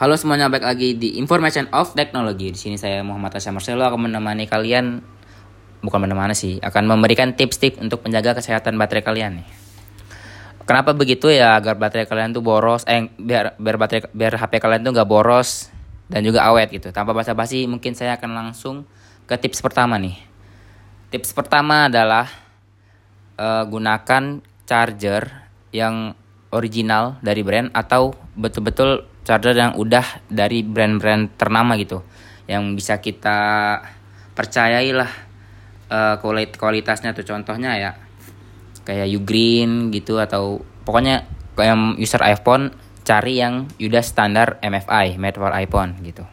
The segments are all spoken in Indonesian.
Halo semuanya, balik lagi di Information of Technology. Di sini saya Muhammad Tasya Marcelo akan menemani kalian bukan menemani sih, akan memberikan tips-tips untuk menjaga kesehatan baterai kalian nih. Kenapa begitu ya agar baterai kalian tuh boros, eh biar biar baterai biar HP kalian tuh nggak boros dan juga awet gitu. Tanpa basa-basi, mungkin saya akan langsung ke tips pertama nih. Tips pertama adalah uh, gunakan charger yang original dari brand atau betul-betul charger yang udah dari brand-brand ternama gitu yang bisa kita percayai lah uh, kualitasnya tuh. Contohnya ya kayak Ugreen gitu atau pokoknya kayak user iPhone cari yang udah standar MFI made for iPhone gitu.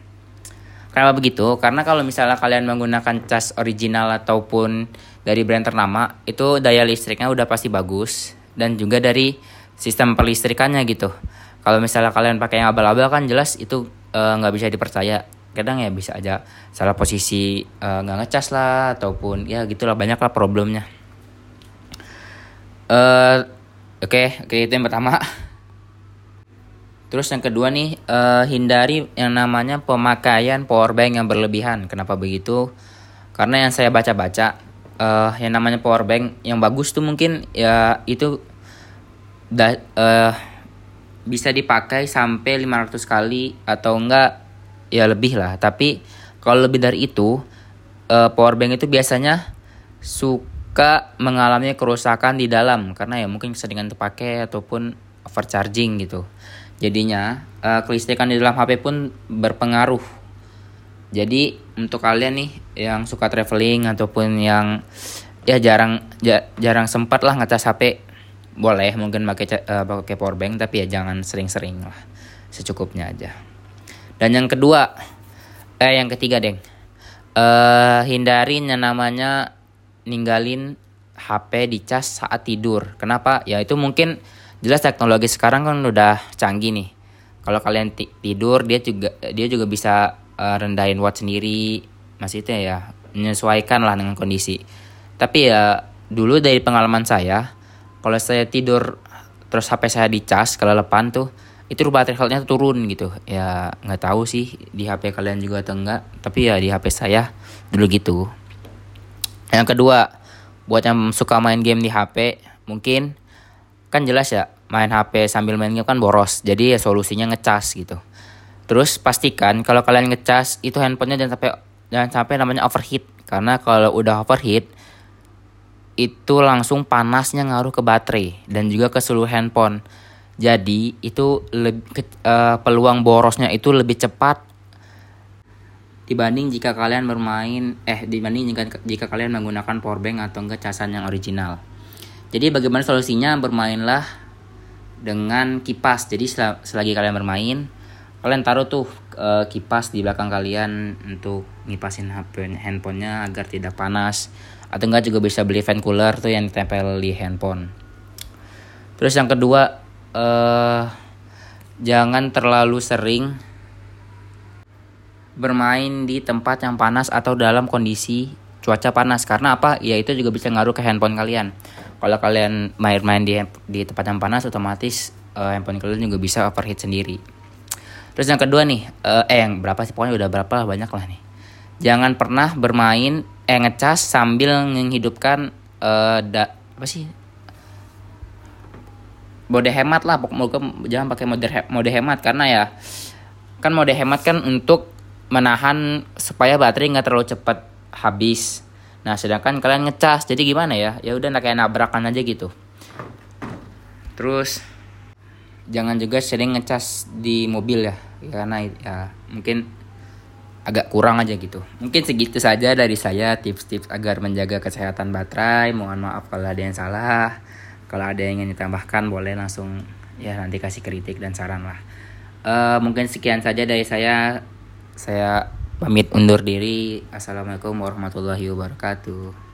Kenapa begitu? Karena kalau misalnya kalian menggunakan cas original ataupun dari brand ternama, itu daya listriknya udah pasti bagus dan juga dari sistem perlistrikannya gitu kalau misalnya kalian pakai yang abal-abal kan jelas itu eh, nggak uh, bisa dipercaya. Kadang ya bisa aja salah posisi eh, nggak uh, ngecas lah ataupun ya gitulah banyak lah problemnya. Uh, oke okay, itu yang pertama. Terus yang kedua nih uh, hindari yang namanya pemakaian power bank yang berlebihan. Kenapa begitu? Karena yang saya baca-baca uh, yang namanya power bank yang bagus tuh mungkin ya itu da, uh, bisa dipakai sampai 500 kali atau enggak ya lebih lah. Tapi kalau lebih dari itu uh, power bank itu biasanya suka mengalami kerusakan di dalam. Karena ya mungkin keseringan terpakai ataupun overcharging gitu. Jadinya uh, kelistrikan di dalam HP pun berpengaruh. Jadi untuk kalian nih yang suka traveling ataupun yang ya jarang ja, jarang sempat lah ngecas HP boleh mungkin pakai uh, pakai power bank tapi ya jangan sering-sering lah. Secukupnya aja. Dan yang kedua eh yang ketiga deng. Uh, hindarin yang namanya ninggalin HP dicas saat tidur. Kenapa? Ya itu mungkin jelas teknologi sekarang kan udah canggih nih. Kalau kalian tidur dia juga dia juga bisa uh, rendahin watt sendiri. Itu ya menyesuaikan lah dengan kondisi. Tapi ya dulu dari pengalaman saya kalau saya tidur terus HP saya dicas kalau lepan tuh itu baterai health-nya turun gitu. Ya nggak tahu sih di HP kalian juga atau enggak tapi ya di HP saya dulu gitu. Yang kedua buat yang suka main game di HP mungkin kan jelas ya main HP sambil main game kan boros jadi ya solusinya ngecas gitu. Terus pastikan kalau kalian ngecas itu handphonenya jangan sampai jangan sampai namanya overheat karena kalau udah overheat itu langsung panasnya ngaruh ke baterai dan juga ke seluruh handphone. Jadi itu lebih uh, peluang borosnya itu lebih cepat dibanding jika kalian bermain eh dibanding jika, jika kalian menggunakan powerbank atau enggak casan yang original. Jadi bagaimana solusinya bermainlah dengan kipas. Jadi selagi kalian bermain, kalian taruh tuh uh, kipas di belakang kalian untuk ngipasin HP handphonenya agar tidak panas. Atau enggak juga bisa beli fan cooler tuh yang ditempel di handphone. Terus yang kedua uh, jangan terlalu sering bermain di tempat yang panas atau dalam kondisi cuaca panas. Karena apa? Ya itu juga bisa ngaruh ke handphone kalian. Kalau kalian main-main di di tempat yang panas otomatis uh, handphone kalian juga bisa overheat sendiri terus yang kedua nih uh, eh yang berapa sih? Pokoknya udah berapa lah banyak lah nih. Jangan pernah bermain eh ngecas sambil menghidupkan uh, da, apa sih? Mode hemat lah pokoknya jangan pakai mode mode hemat. Karena ya kan mode hemat kan untuk menahan supaya baterai nggak terlalu cepat habis. Nah sedangkan kalian ngecas jadi gimana ya? Ya udah kayak nabrakan aja gitu. Terus jangan juga sering ngecas di mobil ya karena ya mungkin agak kurang aja gitu. Mungkin segitu saja dari saya tips-tips agar menjaga kesehatan baterai. Mohon maaf kalau ada yang salah. Kalau ada yang ingin ditambahkan boleh langsung ya nanti kasih kritik dan saran lah. Uh, mungkin sekian saja dari saya. Saya pamit undur diri. Assalamualaikum warahmatullahi wabarakatuh.